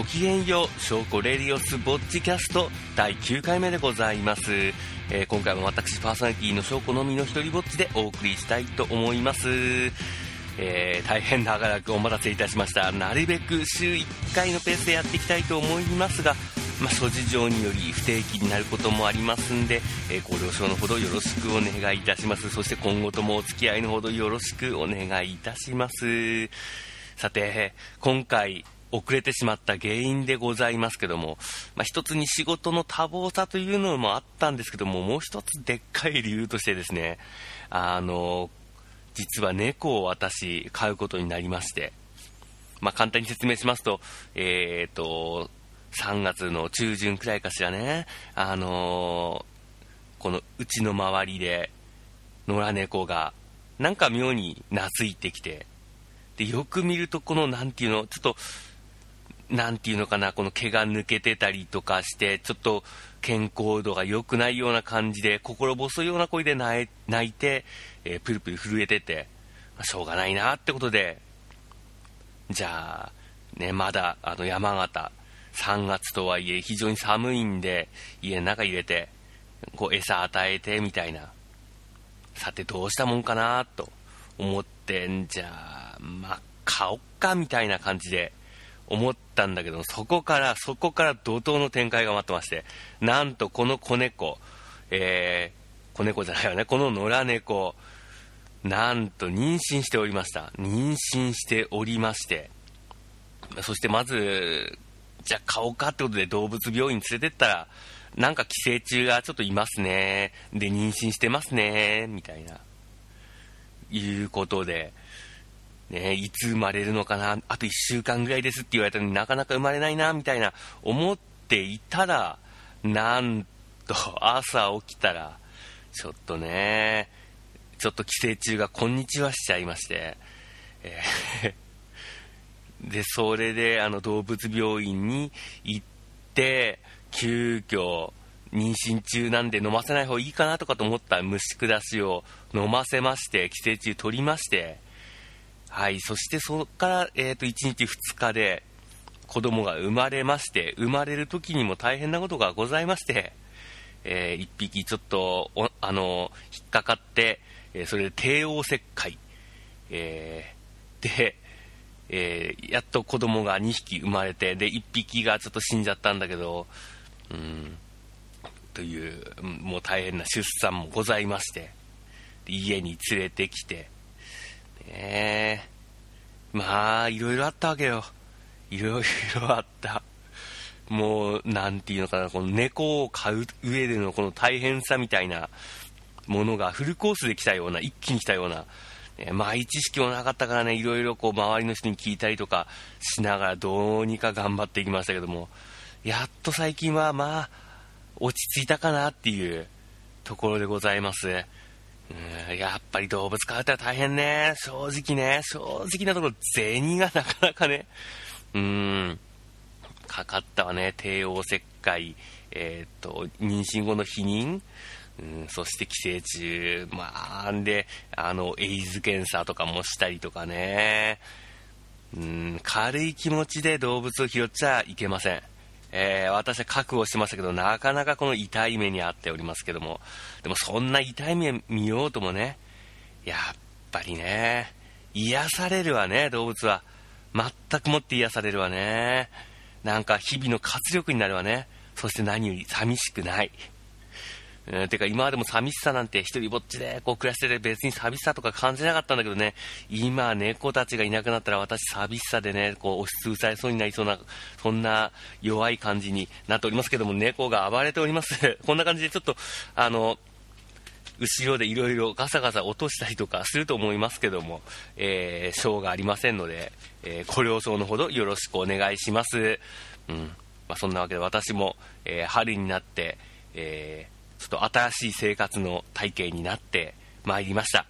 ごきげんよう、証拠レディオスボッチキャスト第9回目でございます。えー、今回も私パーソナリティの証拠のみの一人ぼっちでお送りしたいと思います。えー、大変長らくお待たせいたしました。なるべく週1回のペースでやっていきたいと思いますが、まあ、諸事情により不定期になることもありますんで、えー、ご了承のほどよろしくお願いいたします。そして今後ともお付き合いのほどよろしくお願いいたします。さて、今回、遅れてしまった原因でございますけども、まあ、一つに仕事の多忙さというのもあったんですけども、もう一つでっかい理由としてですね、あの、実は猫を私、飼うことになりまして、まあ、簡単に説明しますと、えっ、ー、と、3月の中旬くらいかしらね、あのこのうちの周りで、野良猫が、なんか妙に懐いてきて、で、よく見ると、この、なんていうの、ちょっと、なんていうのかな、この毛が抜けてたりとかして、ちょっと健康度が良くないような感じで、心細いような声で泣いて、えー、プルプル震えてて、まあ、しょうがないなってことで、じゃあ、ね、まだ、あの、山形、3月とはいえ非常に寒いんで、家の中入れて、こう、餌与えて、みたいな。さて、どうしたもんかなと思って、んじゃあ、まあ、買おっか、みたいな感じで、思ったんだけど、そこから、そこから怒涛の展開が待ってまして、なんとこの子猫、えー、子猫じゃないよね、この野良猫、なんと妊娠しておりました。妊娠しておりまして、そしてまず、じゃあ買おうかってことで動物病院連れてったら、なんか寄生虫がちょっといますね。で、妊娠してますね。みたいな。いうことで、ね、いつ生まれるのかな、あと1週間ぐらいですって言われたのになかなか生まれないな、みたいな思っていたら、なんと朝起きたら、ちょっとね、ちょっと寄生虫がこんにちはしちゃいまして、えー、で、それであの動物病院に行って、急遽、妊娠中なんで飲ませない方がいいかなとかと思った虫下しを飲ませまして、寄生虫取りまして、はい、そしてそこから、えー、と1日2日で子供が生まれまして、生まれる時にも大変なことがございまして、えー、1匹ちょっとあの引っかかって、えー、それで帝王切開、えー、で、えー、やっと子供が2匹生まれて、で、1匹がちょっと死んじゃったんだけど、うん、という、もう大変な出産もございまして、家に連れてきて、ねまあ、いろいろあったわけよ。いろいろあった。もう、なんていうのかな、この猫を飼う上でのこの大変さみたいなものがフルコースで来たような、一気に来たような、ね、まあ、知識もなかったからね、いろいろこう、周りの人に聞いたりとかしながら、どうにか頑張っていきましたけども、やっと最近は、まあ、落ち着いたかなっていうところでございます。やっぱり動物飼うって大変ね。正直ね。正直なところ、銭がなかなかね。うん。かかったわね。帝王切開、えっ、と、妊娠後の避妊。うん、そして寄生虫。まあ、んで、あの、エイズ検査とかもしたりとかね。うん、軽い気持ちで動物を拾っちゃいけません。えー、私は覚悟してましたけど、なかなかこの痛い目に遭っておりますけども、でもそんな痛い目見ようともね、やっぱりね、癒されるわね、動物は。全くもって癒されるわね。なんか日々の活力になるわね。そして何より寂しくない。うん、てか今までも寂しさなんて一人ぼっちでこう暮らしてて別に寂しさとか感じなかったんだけどね、今猫たちがいなくなったら私寂しさでね、こう押しつぶされそうになりそうな、そんな弱い感じになっておりますけども、猫が暴れております。こんな感じでちょっと、あの、後ろでいろいろガサガサ落としたりとかすると思いますけども、えー、ーがありませんので、えー、ご了承のほどよろしくお願いします。うん。まあ、そんなわけで私も、えー、春になって、えーちょっと新しい生活の体系になってまいりました。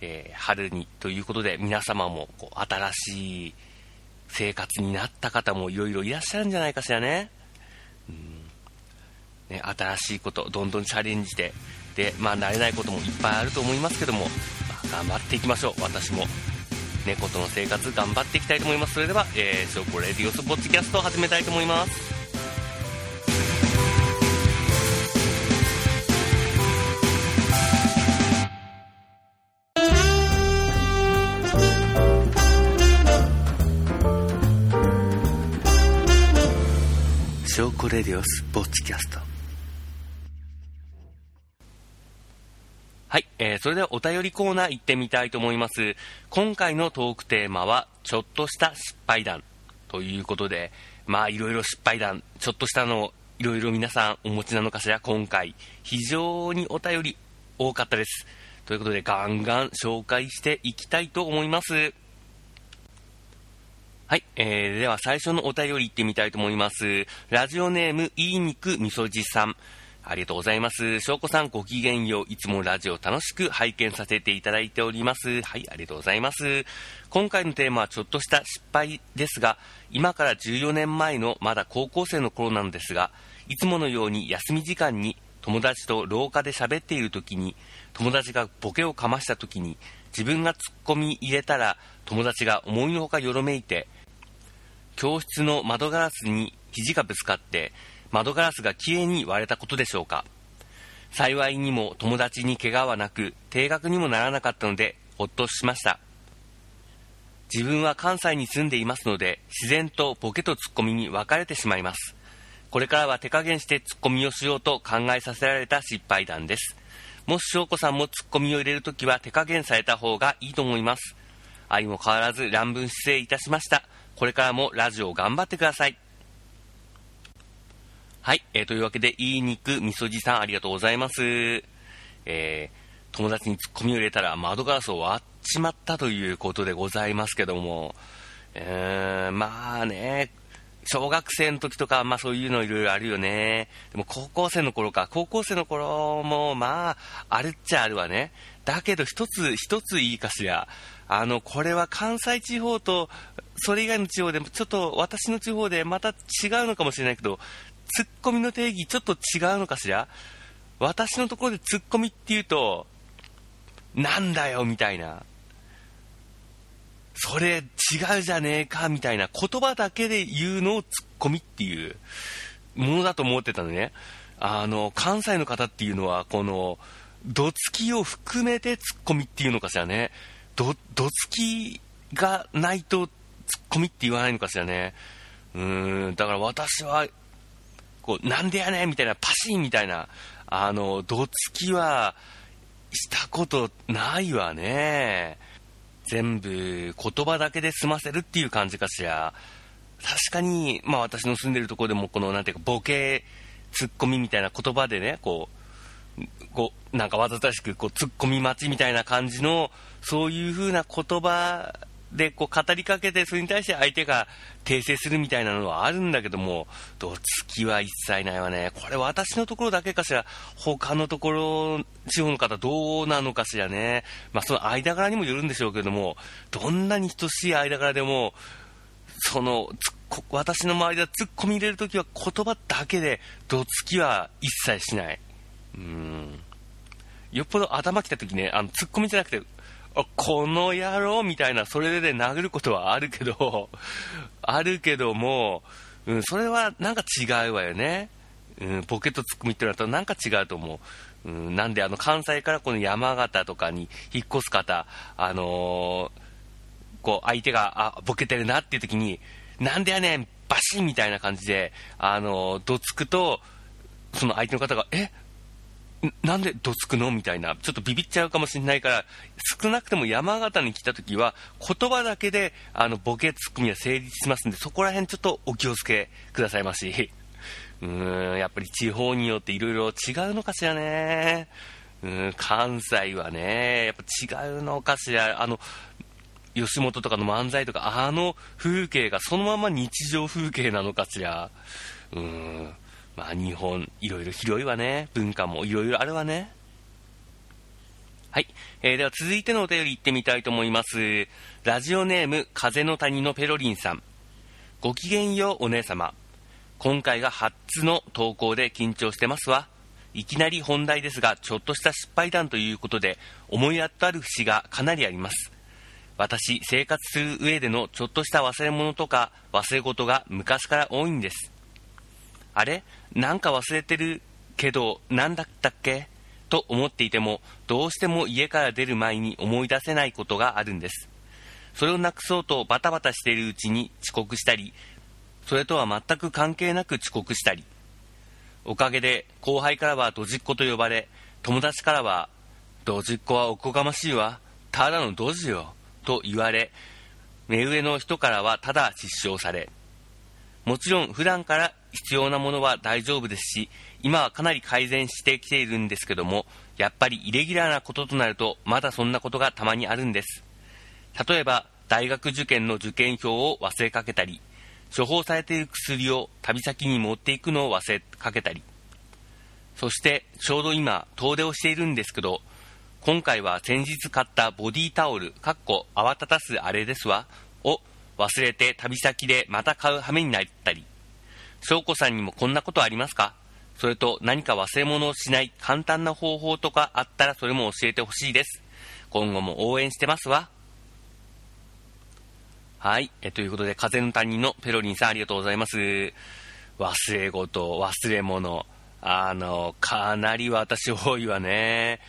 えー、春にということで皆様もこう新しい生活になった方もいろいろいらっしゃるんじゃないかしらね。うんね新しいこと、どんどんチャレンジで、で、まあ慣れないこともいっぱいあると思いますけども、まあ、頑張っていきましょう、私も。猫との生活頑張っていきたいと思います。それでは、えー、ショーコレディオスポッチキャストを始めたいと思います。コレディオスポッチキャストはい、えー、それではお便りコーナー行ってみたいと思います。今回のトークテーマは、ちょっとした失敗談ということで、まあいろいろ失敗談、ちょっとしたのいろいろ皆さんお持ちなのかしら、今回、非常にお便り多かったです。ということで、ガンガン紹介していきたいと思います。はい、えー、では最初のお便り行ってみたいと思います。ラジオネーム、いい肉みそじさん。ありがとうございます。翔子さんごきげんよう。いつもラジオ楽しく拝見させていただいております。はい、ありがとうございます。今回のテーマはちょっとした失敗ですが、今から14年前のまだ高校生の頃なのですが、いつものように休み時間に友達と廊下で喋っている時に、友達がボケをかました時に、自分が突っ込み入れたら、友達が思いのほかよろめいて、教室の窓ガラスに肘がぶつかって、窓ガラスがきれいに割れたことでしょうか。幸いにも友達に怪我はなく、定額にもならなかったので、ほっとしました。自分は関西に住んでいますので、自然とボケとツッコミに分かれてしまいます。これからは手加減してツッコミをしようと考えさせられた失敗談です。もし翔子さんもツッコミを入れるときは手加減された方がいいと思います。愛も変わらず乱文失礼いたしました。これからもラジオ頑張ってください。はい、えー、というわけで、いい肉みそじさんありがとうございます。えー、友達にツッコミを入れたら窓ガラスを割っちまったということでございますけども、えー、まあね、小学生の時とか、まあそういうのいろいろあるよね。でも高校生の頃か、高校生の頃も、まあ、あるっちゃあるわね。だけど一つ、一ついいかしら。あの、これは関西地方と、それ以外の地方でも、ちょっと私の地方でまた違うのかもしれないけど、ツッコミの定義ちょっと違うのかしら私のところでツッコミって言うと、なんだよみたいな。それ違うじゃねえかみたいな言葉だけで言うのをツッコミっていうものだと思ってたのね。あの、関西の方っていうのは、この、どつきを含めてツッコミっていうのかしらね。ど、どつきがないとツッコミって言わないのかしらね。うーん、だから私はこう、なんでやねんみたいな、パシンみたいな、あの、どつきは、したことないわね。全部、言葉だけで済ませるっていう感じかしら。確かに、まあ私の住んでるところでも、この、なんていうか、ボケ、ツッコミみたいな言葉でね、こう、こう、なんかわざとらしく、こう、ツッコミ待ちみたいな感じの、そういう風な言葉で、こう語りかけて、それに対して相手が訂正するみたいなのはあるんだけども、どつきは一切ないわね。これ私のところだけかしら、他のところ、地方の方どうなのかしらね。まあその間柄にもよるんでしょうけども、どんなに等しい間柄でも、その、私の周りでは突っ込み入れるときは言葉だけで、どつきは一切しない。うーん。よっぽど頭きたときね、あの、突っ込みじゃなくて、この野郎みたいな、それで殴ることはあるけど、あるけども、うん、それはなんか違うわよね。うん、ポケットツッコミってなるとなんか違うと思う。うん、なんであの関西からこの山形とかに引っ越す方、あのー、こう相手が、あ、ボケてるなっていう時に、なんでやねん、バシンみたいな感じで、あのー、どつくと、その相手の方が、え、なんでどつくの？みたいな、ちょっとビビっちゃうかもしれないから、少なくとも山形に来た時は、言葉だけで、あの、ボケツッコミは成立しますんで、そこら辺ちょっとお気をつけくださいまし。うーん、やっぱり地方によっていろいろ違うのかしらね。うん、関西はね、やっぱ違うのかしら。あの、吉本とかの漫才とか、あの風景がそのまま日常風景なのかしら。うん。まあ日本、いろいろ広いわね。文化もいろいろあるわね。はい。えー、では続いてのお便り行ってみたいと思います。ラジオネーム、風の谷のペロリンさん。ごきげんようお姉様。今回が初の投稿で緊張してますわ。いきなり本題ですが、ちょっとした失敗談ということで、思い当たる節がかなりあります。私、生活する上でのちょっとした忘れ物とか忘れ事が昔から多いんです。あれ？なんか忘れてるけど、なんだったっけ？と思っていても、どうしても家から出る前に思い出せないことがあるんです。それをなくそうとバタバタしているうちに遅刻したり、それとは全く関係なく遅刻したり、おかげで後輩からはドジっ子と呼ばれ、友達からは、ドジっ子はおこがましいわ、ただのドジよ、と言われ、目上の人からはただ失笑され、もちろん普段から必要なものは大丈夫ですし、今はかなり改善してきているんですけども、やっぱりイレギュラーなこととなると、まだそんなことがたまにあるんです。例えば、大学受験の受験票を忘れかけたり、処方されている薬を旅先に持っていくのを忘れかけたり、そしてちょうど今、遠出をしているんですけど、今回は先日買ったボディタオル、かっこ泡立たすあれですわ、忘れて旅先でまた買う羽目になったり、翔子さんにもこんなことありますか？それと何か忘れ物をしない簡単な方法とかあったらそれも教えてほしいです。今後も応援してますわ。はい。えということで、風の谷のペロリンさんありがとうございます。忘れ事、忘れ物。あの、かなり私多いわね。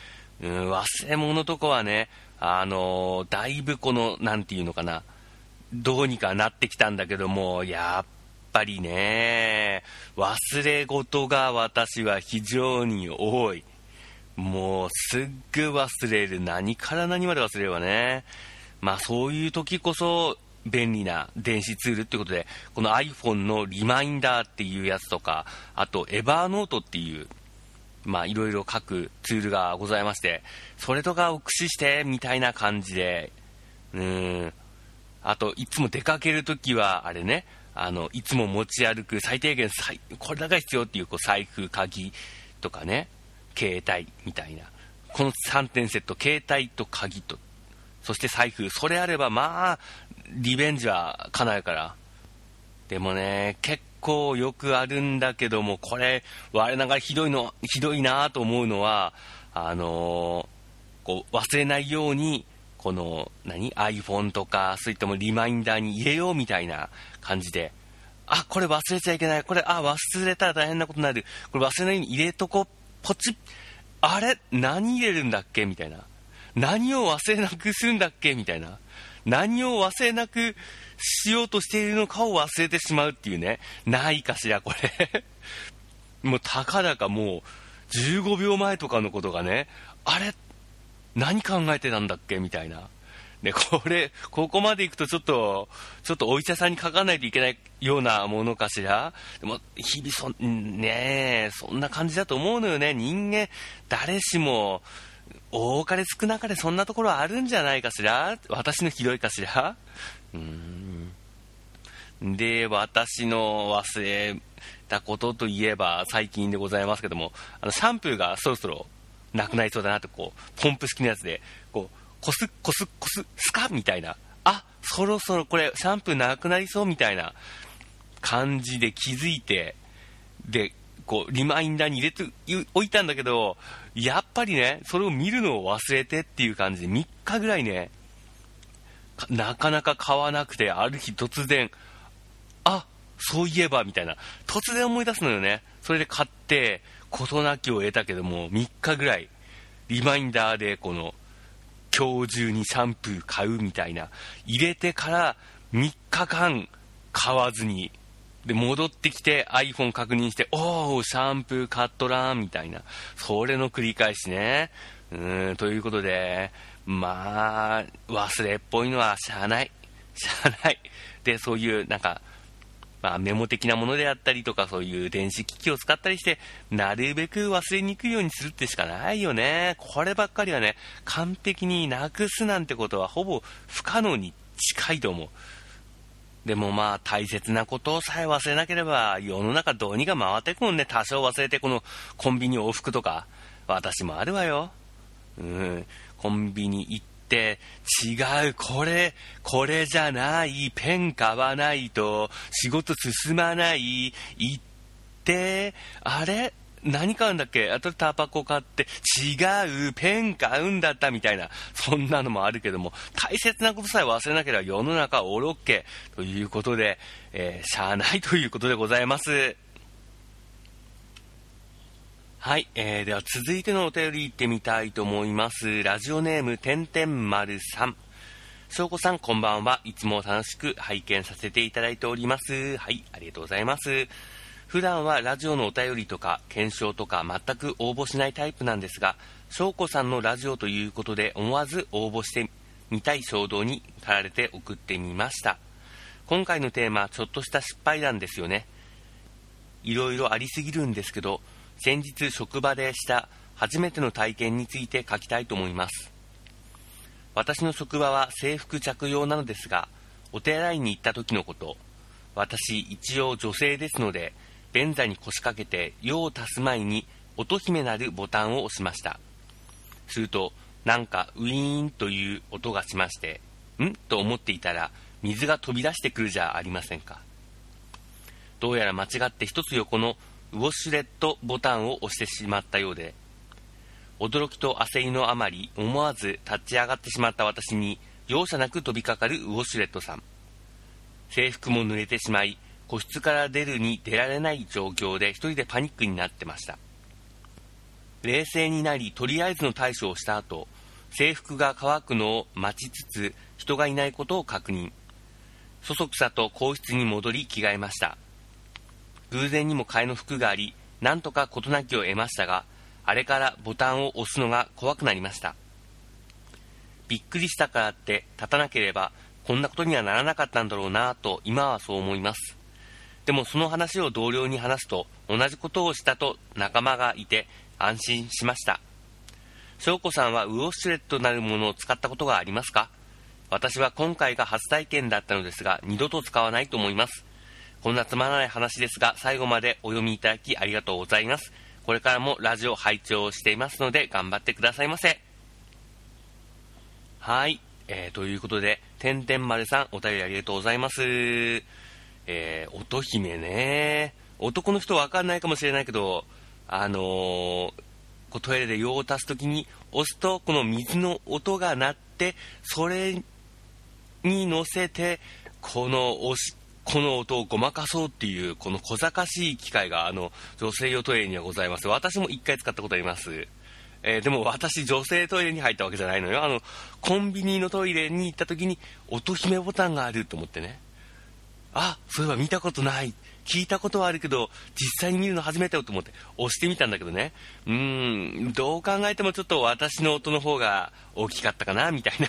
うん、忘れ物とかはね、あの、だいぶこの、なんていうのかな。どうにかなってきたんだけども、やっぱりね、忘れ事が私は非常に多い。もうすっぐ忘れる。何から何まで忘れるわね。まあそういう時こそ便利な電子ツールってことで、この iPhone のリマインダーっていうやつとか、あと Evernote っていう、まあいろいろ書くツールがございまして、それとかを駆使してみたいな感じで、うん、あといつも出かけるときは、あれね、あの、いつも持ち歩く最低限これだけ必要っていうこう財布、鍵とかね、携帯みたいな。この3点セット、携帯と鍵と、そして財布、それあればまあ、リベンジは叶うから。でもね、結構よくあるんだけども、これ、我ながらひどいの、ひどいなと思うのは、あのー、こう、忘れないように、この、何 ?iPhone とか、そういったもリマインダーに入れようみたいな感じで、あ、これ忘れちゃいけない。これ、あ、忘れたら大変なことになる。これ忘れないように入れとこ、ポチ。あれ？何入れるんだっけ？みたいな。何を忘れなくするんだっけ？みたいな。何を忘れなくしようとしているのかを忘れてしまうっていうね、ないかしら、これ もう、たかだかもう、15秒前とかのことがね、あれ、何考えてたんだっけみたいな。ね、これ、ここまで行くとちょっと、ちょっとお医者さんにかかないといけないようなものかしらでも、日々そ、ねそんな感じだと思うのよね。人間、誰しも、多かれ少なかれそんなところあるんじゃないかしら私のひどいかしらうん。で、私の忘れたことといえば最近でございますけども、あの、シャンプーがそろそろなくなりそうだなと、こう、ポンプ式のやつで、こう、コスコスコス、スカみたいな。あ、そろそろこれシャンプーなくなりそうみたいな感じで気づいて、で、こう、リマインダーに入れておいたんだけど、やっぱりね、それを見るのを忘れてっていう感じで、3日ぐらいね、なかなか買わなくて、ある日突然、あ、そういえば、みたいな。突然思い出すのよね。それで買って、事なきを得たけども、3日ぐらい、リマインダーで、この、今日中にシャンプー買うみたいな。入れてから3日間買わずにで、戻ってきて iPhone 確認して、おー、シャンプー買っとらん、みたいな。それの繰り返しね。うん、ということで、まあ、忘れっぽいのはしゃあない。しゃあない。で、そういう、なんか、まあ、メモ的なものであったりとか、そういう電子機器を使ったりして、なるべく忘れにくいようにするってしかないよね。こればっかりはね、完璧になくすなんてことはほぼ不可能に近いと思う。でもまあ大切なことさえ忘れなければ世の中どうにか回ってくもんね。多少忘れてこのコンビニ往復とか。私もあるわよ。うん。コンビニ行って、違う、これ、これじゃない、ペン買わないと仕事進まない、行って、あれ？何買うんだっけ？あとタバコ買って、違う、ペン買うんだったみたいな、そんなのもあるけども、大切なことさえ忘れなければ世の中オールオッケということで、えー、しゃあないということでございます。はい、えー、では続いてのお便り行ってみたいと思います。ラジオネーム、てんてん丸さん。しょうこさん、こんばんは。いつも楽しく拝見させていただいております。はい、ありがとうございます。普段はラジオのお便りとか検証とか全く応募しないタイプなんですが、翔子さんのラジオということで思わず応募してみたい衝動に駆られて送ってみました。今回のテーマ、ちょっとした失敗談ですよね。いろいろありすぎるんですけど、先日職場でした初めての体験について書きたいと思います。私の職場は制服着用なのですが、お手洗いに行った時のこと、私一応女性ですので、便座に腰掛けて用を足す前に音姫なるボタンを押しました。するとなんかウィーンという音がしましてん？と思っていたら水が飛び出してくるじゃありませんか。どうやら間違って一つ横のウォシュレットボタンを押してしまったようで驚きと焦りのあまり思わず立ち上がってしまった私に容赦なく飛びかかるウォシュレットさん。制服も濡れてしまい個室から出るに出られない状況で一人でパニックになってました。冷静になりとりあえずの対処をした後制服が乾くのを待ちつつ人がいないことを確認。そそくさと更衣室に戻り着替えました。偶然にも替えの服がありなんとか事なきを得ましたがあれからボタンを押すのが怖くなりました。びっくりしたからって立たなければこんなことにはならなかったんだろうなと今はそう思います。でもその話を同僚に話すと同じことをしたと仲間がいて安心しました。翔子さんはウォシュレットなるものを使ったことがありますか？私は今回が初体験だったのですが二度と使わないと思います。こんなつまらない話ですが最後までお読みいただきありがとうございますこれからもラジオ拝聴していますので頑張ってくださいませはい、えー、ということで、てんてん丸さんお便りありがとうございます。えー、乙姫ね。男の人わかんないかもしれないけど、あのー、こうトイレで用を足すときに押すと、この水の音が鳴って、それに乗せて、この押し、この音をごまかそうっていう、この小賢しい機械が、あの、女性用トイレにはございます。私も一回使ったことあります。えー、でも私、女性トイレに入ったわけじゃないのよ。あの、コンビニのトイレに行った時に、音姫ボタンがあると思ってね。あそういえば見たことない聞いたことはあるけど実際に見るの初めてよと思って押してみたんだけどねうーんどう考えてもちょっと私の音の方が大きかったかなみたいな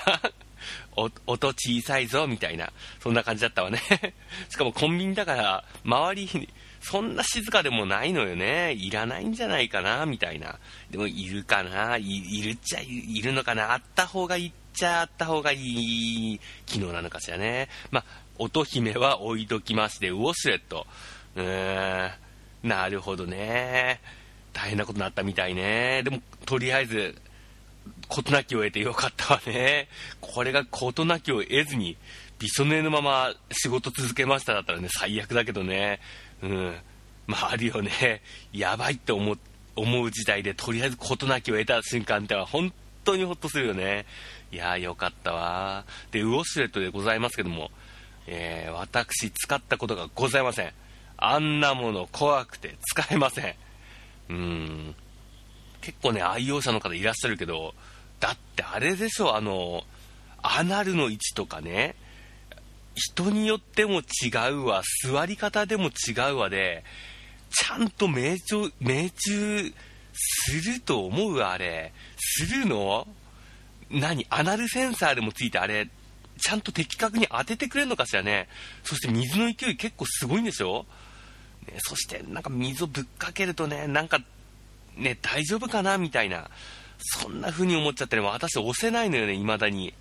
音小さいぞみたいなそんな感じだったわね。しかもコンビニだから周りにそんな静かでもないのよね。いらないんじゃないかなみたいな。でもいるかな。いるっちゃいるのかな。あった方がいいっちゃあった方がいい機能なのかしらね。まあ乙姫は置いときまして、ウォシュレット。うーん、なるほどね。大変なことになったみたいね。でも、とりあえず、事なきを得てよかったわね。これが事なきを得ずに、びしょ濡れのまま仕事続けましただったらね、最悪だけどね。うん。まあ、あるよね。やばいって思思う時代で、とりあえず事なきを得た瞬間っては、本当にほっとするよね。いやーよかったわで、ウォシュレットでございますけども、えー、私使ったことがございません。あんなもの怖くて使えません。うん。結構ね、愛用者の方いらっしゃるけど、だってあれでしょ、あの、アナルの位置とかね、人によっても違うわ、座り方でも違うわで、ちゃんと命中、命中すると思うあれ。するの？何？アナルセンサーでもついてあれ、ちゃんと的確に当ててくれるのかしらね。そして水の勢い結構すごいんでしょ？ね、そしてなんか水をぶっかけるとね、なんかね、大丈夫かな？みたいな。そんな風に思っちゃってね、私押せないのよね、未だに。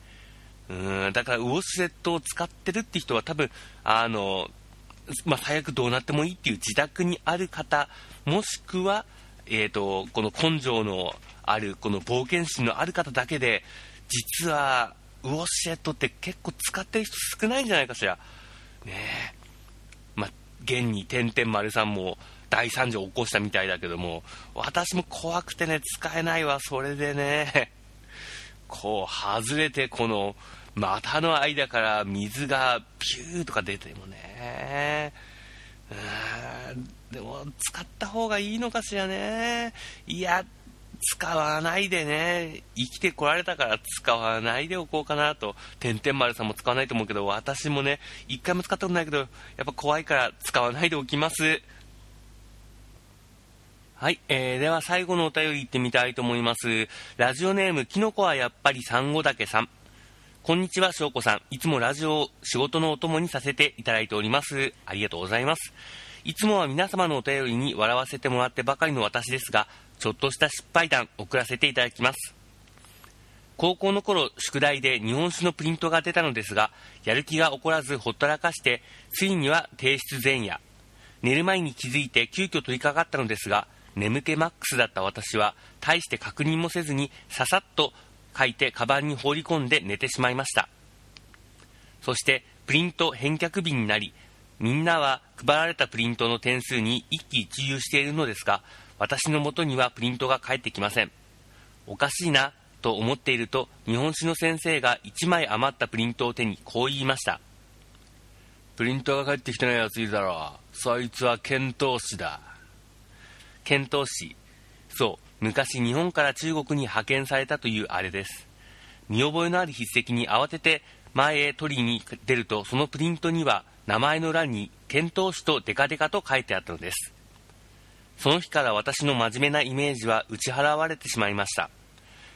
うん、だからウォシュレットを使ってるって人は多分、あの、まあ、最悪どうなってもいいっていう自宅にある方、もしくは、えっ、ー、と、この根性のある、この冒険心のある方だけで、実は、ウォッシュレットって結構使ってる人少ないんじゃないかしら。ねえ。まあ、現に点々丸さんも大惨事を起こしたみたいだけども、私も怖くてね、使えないわ、それでね、こう、外れて、この、股の間から水がピューとか出てもね、でも、使った方がいいのかしらね。いや、使わないでね、生きてこられたから使わないでおこうかなと、てんてん丸さんも使わないと思うけど、私もね、一回も使ったことないけど、やっぱ怖いから使わないでおきます。はい、えー、では最後のお便り行ってみたいと思います。ラジオネーム、キノコはやっぱりサンゴ岳さん。こんにちは、翔子さん。いつもラジオを仕事のお供にさせていただいております。ありがとうございます。いつもは皆様のお便りに笑わせてもらってばかりの私ですが、ちょっとした失敗談送らせていただきます。高校の頃、宿題で日本酒のプリントが出たのですが、やる気が起こらずほったらかして、ついには提出前夜。寝る前に気づいて急遽取り掛かったのですが、眠気マックスだった私は、大して確認もせずに、ささっと書いてカバンに放り込んで寝てしまいました。そして、プリント返却日になり、みんなは配られたプリントの点数に一喜一憂しているのですが、私のもとにはプリントが返ってきません。おかしいな、と思っていると、日本史の先生が1枚余ったプリントを手にこう言いました。プリントが返ってきてないやついるだろう。そいつは遣唐使だ。遣唐使。そう、昔日本から中国に派遣されたというあれです。見覚えのある筆跡に慌てて前へ取りに出ると、そのプリントには名前の欄に遣唐使とデカデカと書いてあったのです。その日から私の真面目なイメージは打ち払われてしまいました。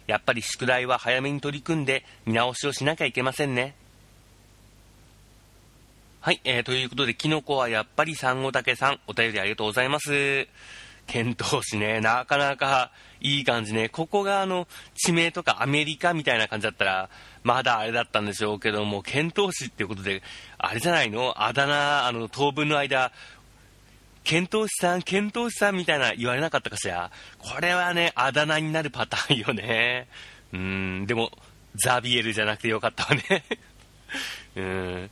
やっぱり宿題は早めに取り組んで見直しをしなきゃいけませんね。はい、えー、ということで、キノコはやっぱりサンゴタケさん、お便りありがとうございます。検討しね、なかなかいい感じね。ここがあの、地名とかアメリカみたいな感じだったら、まだあれだったんでしょうけども、検討士っていうことで、あれじゃないの？あだ名、あの、当分の間、検討士さん、検討士さんみたいな言われなかったかしら？これはね、あだ名になるパターンよね。うん、でも、ザビエルじゃなくてよかったわね。うん。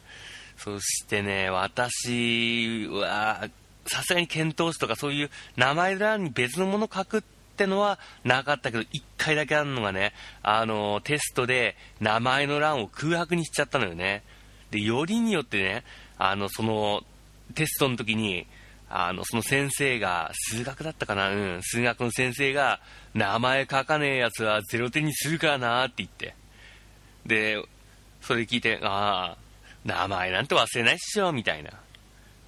そしてね、私は、さすがに検討士とかそういう名前欄に別のもの書くってのはなかったけど、1回だけあるのがね、あの、テストで名前の欄を空白にしちゃったのよね。で、よりによってね、あの、その、テストの時に、あの、その先生が、数学だったかな？うん、数学の先生が、名前書かねえやつは0点にするからなって言って。で、それ聞いて、ああ、名前なんて忘れないっしょ、みたいな。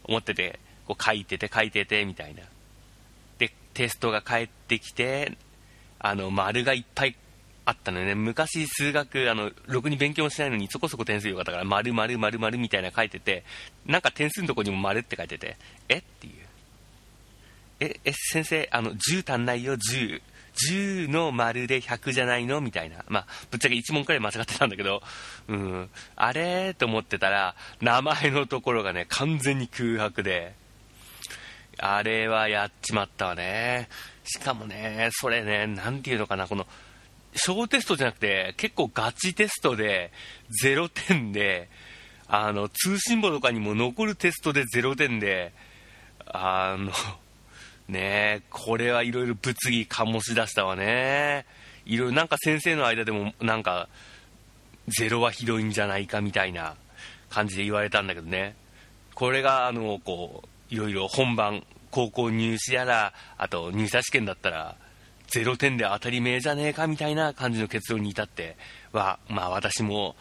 思ってて、こう書いてて書いてて、みたいな。で、テストが返ってきて、あの、丸がいっぱいあったのよね。昔数学、あの、ろくに勉強もしないのにそこそこ点数良かったから、丸丸丸丸みたいな書いてて、なんか点数のとこにも丸って書いてて、え？っていう。え、え、先生、あの、10足んないよ、10。10の丸で100じゃないの？みたいな。まあ、ぶっちゃけ1問くらい間違ってたんだけど、うん、あれ？と思ってたら、名前のところがね、完全に空白で、あれはやっちまったわね。しかもね、それね、なんていうのかな、この、小テストじゃなくて、結構ガチテストで0点で、あの、通信簿とかにも残るテストで0点で、あの、ねこれはいろいろ物議醸し出したわね。いろいろなんか先生の間でもなんか、ゼロはひどいんじゃないかみたいな感じで言われたんだけどね。これが、あの、こう、いろいろ本番、高校入試やら、あと入社試験だったら、0点で当たり前じゃねえかみたいな感じの結論に至っては、まあ私も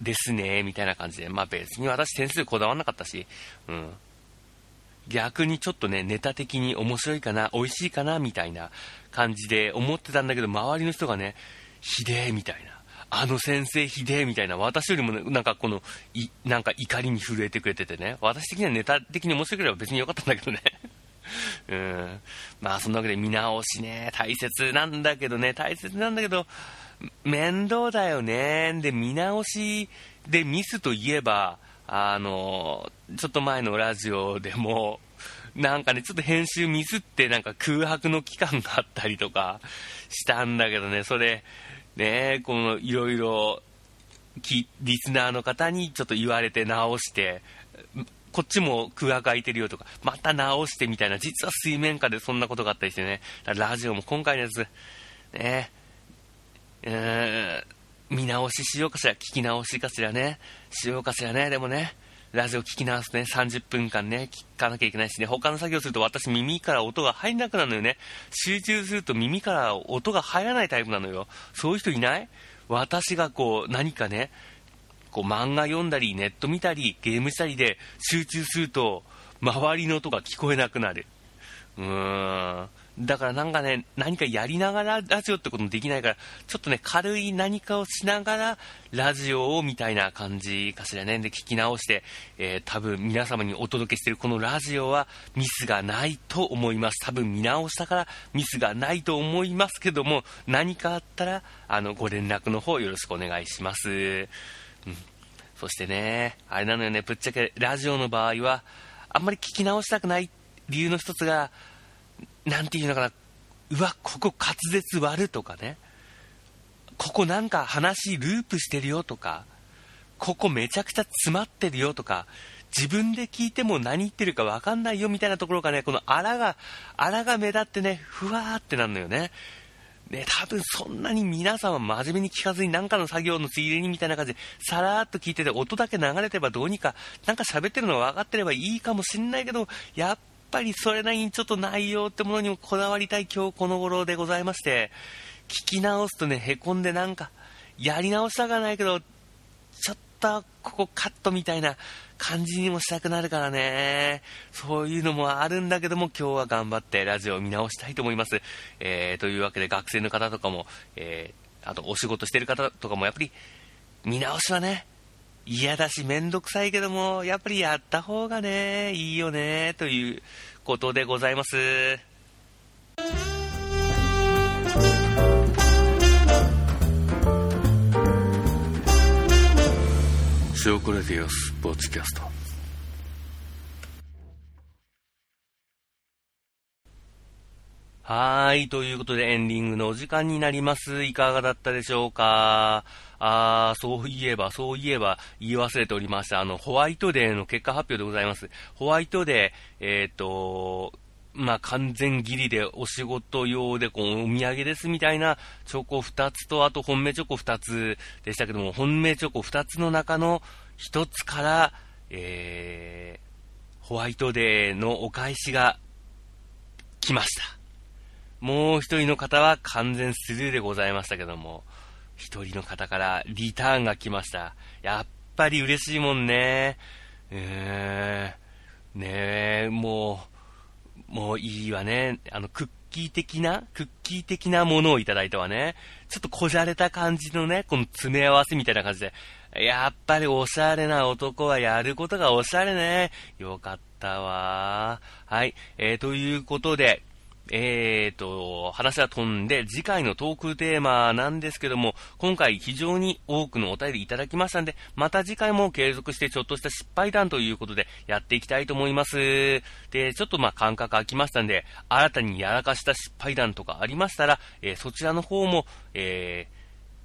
ですね、みたいな感じで、まあ別に私点数こだわらなかったし、うん。逆にちょっとね、ネタ的に面白いかな、美味しいかな、みたいな感じで思ってたんだけど、周りの人がね、ひでえ、みたいな。あの先生ひでえ、みたいな。私よりもね、なんかこの、い、なんか怒りに震えてくれててね。私的にはネタ的に面白ければ別に良かったんだけどね。うん。まあ、そんなわけで見直しね、大切なんだけどね、大切なんだけど、面倒だよね。で、見直しでミスといえば、あの、ちょっと前のラジオでも、なんかね、ちょっと編集ミスってなんか空白の期間があったりとかしたんだけどね、それ、ね、このいろいろ、リスナーの方にちょっと言われて直して、こっちも空白空いてるよとか、また直してみたいな、実は水面下でそんなことがあったりしてね、ラジオも今回のやつ、ね、え、見直ししようかしら、聞き直しかしらね、しようかしらね、でもね、ラジオ聞き直すね、30分間ね、聞かなきゃいけないしね、他の作業すると私耳から音が入んなくなるのよね。集中すると耳から音が入らないタイプなのよ。そういう人いない？私がこう、何かね、こう漫画読んだり、ネット見たり、ゲームしたりで集中すると、周りの音が聞こえなくなる。うーん。だからなんかね、何かやりながらラジオってこともできないから、ちょっとね、軽い何かをしながらラジオをみたいな感じかしらね。で、聞き直して、えー、多分皆様にお届けしてるこのラジオはミスがないと思います。多分見直したからミスがないと思いますけども、何かあったら、あの、ご連絡の方よろしくお願いします。うん。そしてね、あれなのよね、ぶっちゃけラジオの場合は、あんまり聞き直したくない理由の一つが、なんていうのかな、うわ、ここ滑舌割るとかね、ここなんか話ループしてるよとか、ここめちゃくちゃ詰まってるよとか、自分で聞いても何言ってるかわかんないよみたいなところがね、このあらが、あらが目立ってね、ふわーってなるのよね。ね、多分そんなに皆さんは真面目に聞かずに何かの作業のついでにみたいな感じで、さらーっと聞いてて音だけ流れてればどうにか、なんか喋ってるの分かってればいいかもしんないけど、やっぱりそれなりにちょっと内容ってものにもこだわりたい今日この頃でございまして、聞き直すとね、へこんでなんか、やり直したかないけど、ちょっとここカットみたいな感じにもしたくなるからね。そういうのもあるんだけども、今日は頑張ってラジオを見直したいと思います。えー、というわけで学生の方とかも、えー、あとお仕事してる方とかもやっぱり見直しはね、嫌だしめんどくさいけども、やっぱりやった方がね、いいよね、ということでございます。塩コレディオスポーツキャストはい。ということでエンディングのお時間になります。いかがだったでしょうか？あー、そういえば、そういえば、言い忘れておりました。あの、ホワイトデーの結果発表でございます。ホワイトデー、えっ、ー、と、まあ、完全ギリでお仕事用でこうお土産ですみたいなチョコ2つと、あと本命チョコ2つでしたけども、本命チョコ2つの中の1つから、えー、ホワイトデーのお返しが来ました。もう一人の方は完全スルーでございましたけども、一人の方からリターンが来ました。やっぱり嬉しいもんね。えー、ねえ、もう、もういいわね。あの、クッキー的な、クッキー的なものをいただいたわね。ちょっとこじゃれた感じのね、この詰め合わせみたいな感じで。やっぱりおしゃれな男はやることがおしゃれね。よかったわ。はい。えー、ということで、えーと、話は飛んで、次回のトークテーマなんですけども、今回非常に多くのお便りいただきましたんで、また次回も継続してちょっとした失敗談ということでやっていきたいと思います。で、ちょっとまあ間隔空きましたんで、新たにやらかした失敗談とかありましたら、えー、そちらの方も、えー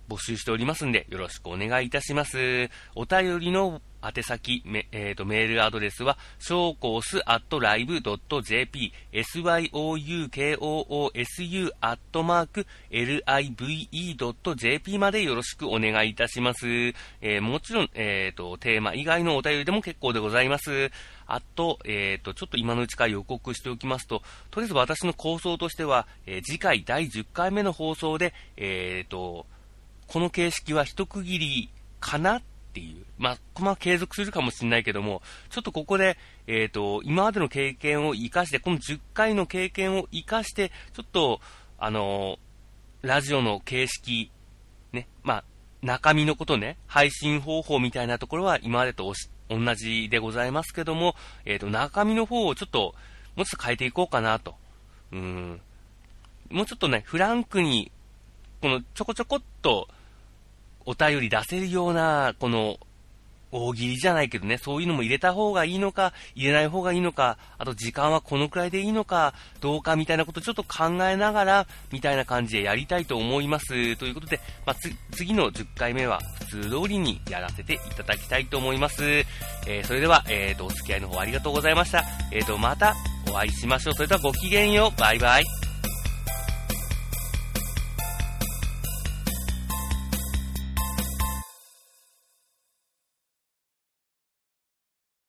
募集しておりますんで、よろしくお願いいたします。お便りの宛先、えーと、メールアドレスは、ショーコースアットライブドット JP、syoukoosu アットマーク live.jp までよろしくお願いいたします。えー、もちろん、えーと、テーマ以外のお便りでも結構でございます。あと、えっ、ー、と、ちょっと今のうちから予告しておきますと、とりあえず私の構想としては、えー、次回第10回目の放送で、えっ、と、この形式は一区切りかなっていう。まあ、このまま継続するかもしれないけども、ちょっとここで、えっ、ー、と、今までの経験を活かして、この10回の経験を活かして、ちょっと、あのー、ラジオの形式、ね、まあ、中身のことね、配信方法みたいなところは今までと同じでございますけども、えっ、ー、と、中身の方をちょっと、もうちょっと変えていこうかなと。うん。もうちょっとね、フランクに、このちょこちょこっと、お便り出せるような、この、大喜利じゃないけどね、そういうのも入れた方がいいのか、入れない方がいいのか、あと時間はこのくらいでいいのか、どうかみたいなことちょっと考えながら、みたいな感じでやりたいと思います。ということで、まあ、次の10回目は普通通りにやらせていただきたいと思います。えー、それでは、えーと、お付き合いの方ありがとうございました。えーと、またお会いしましょう。それではごきげんよう。バイバイ。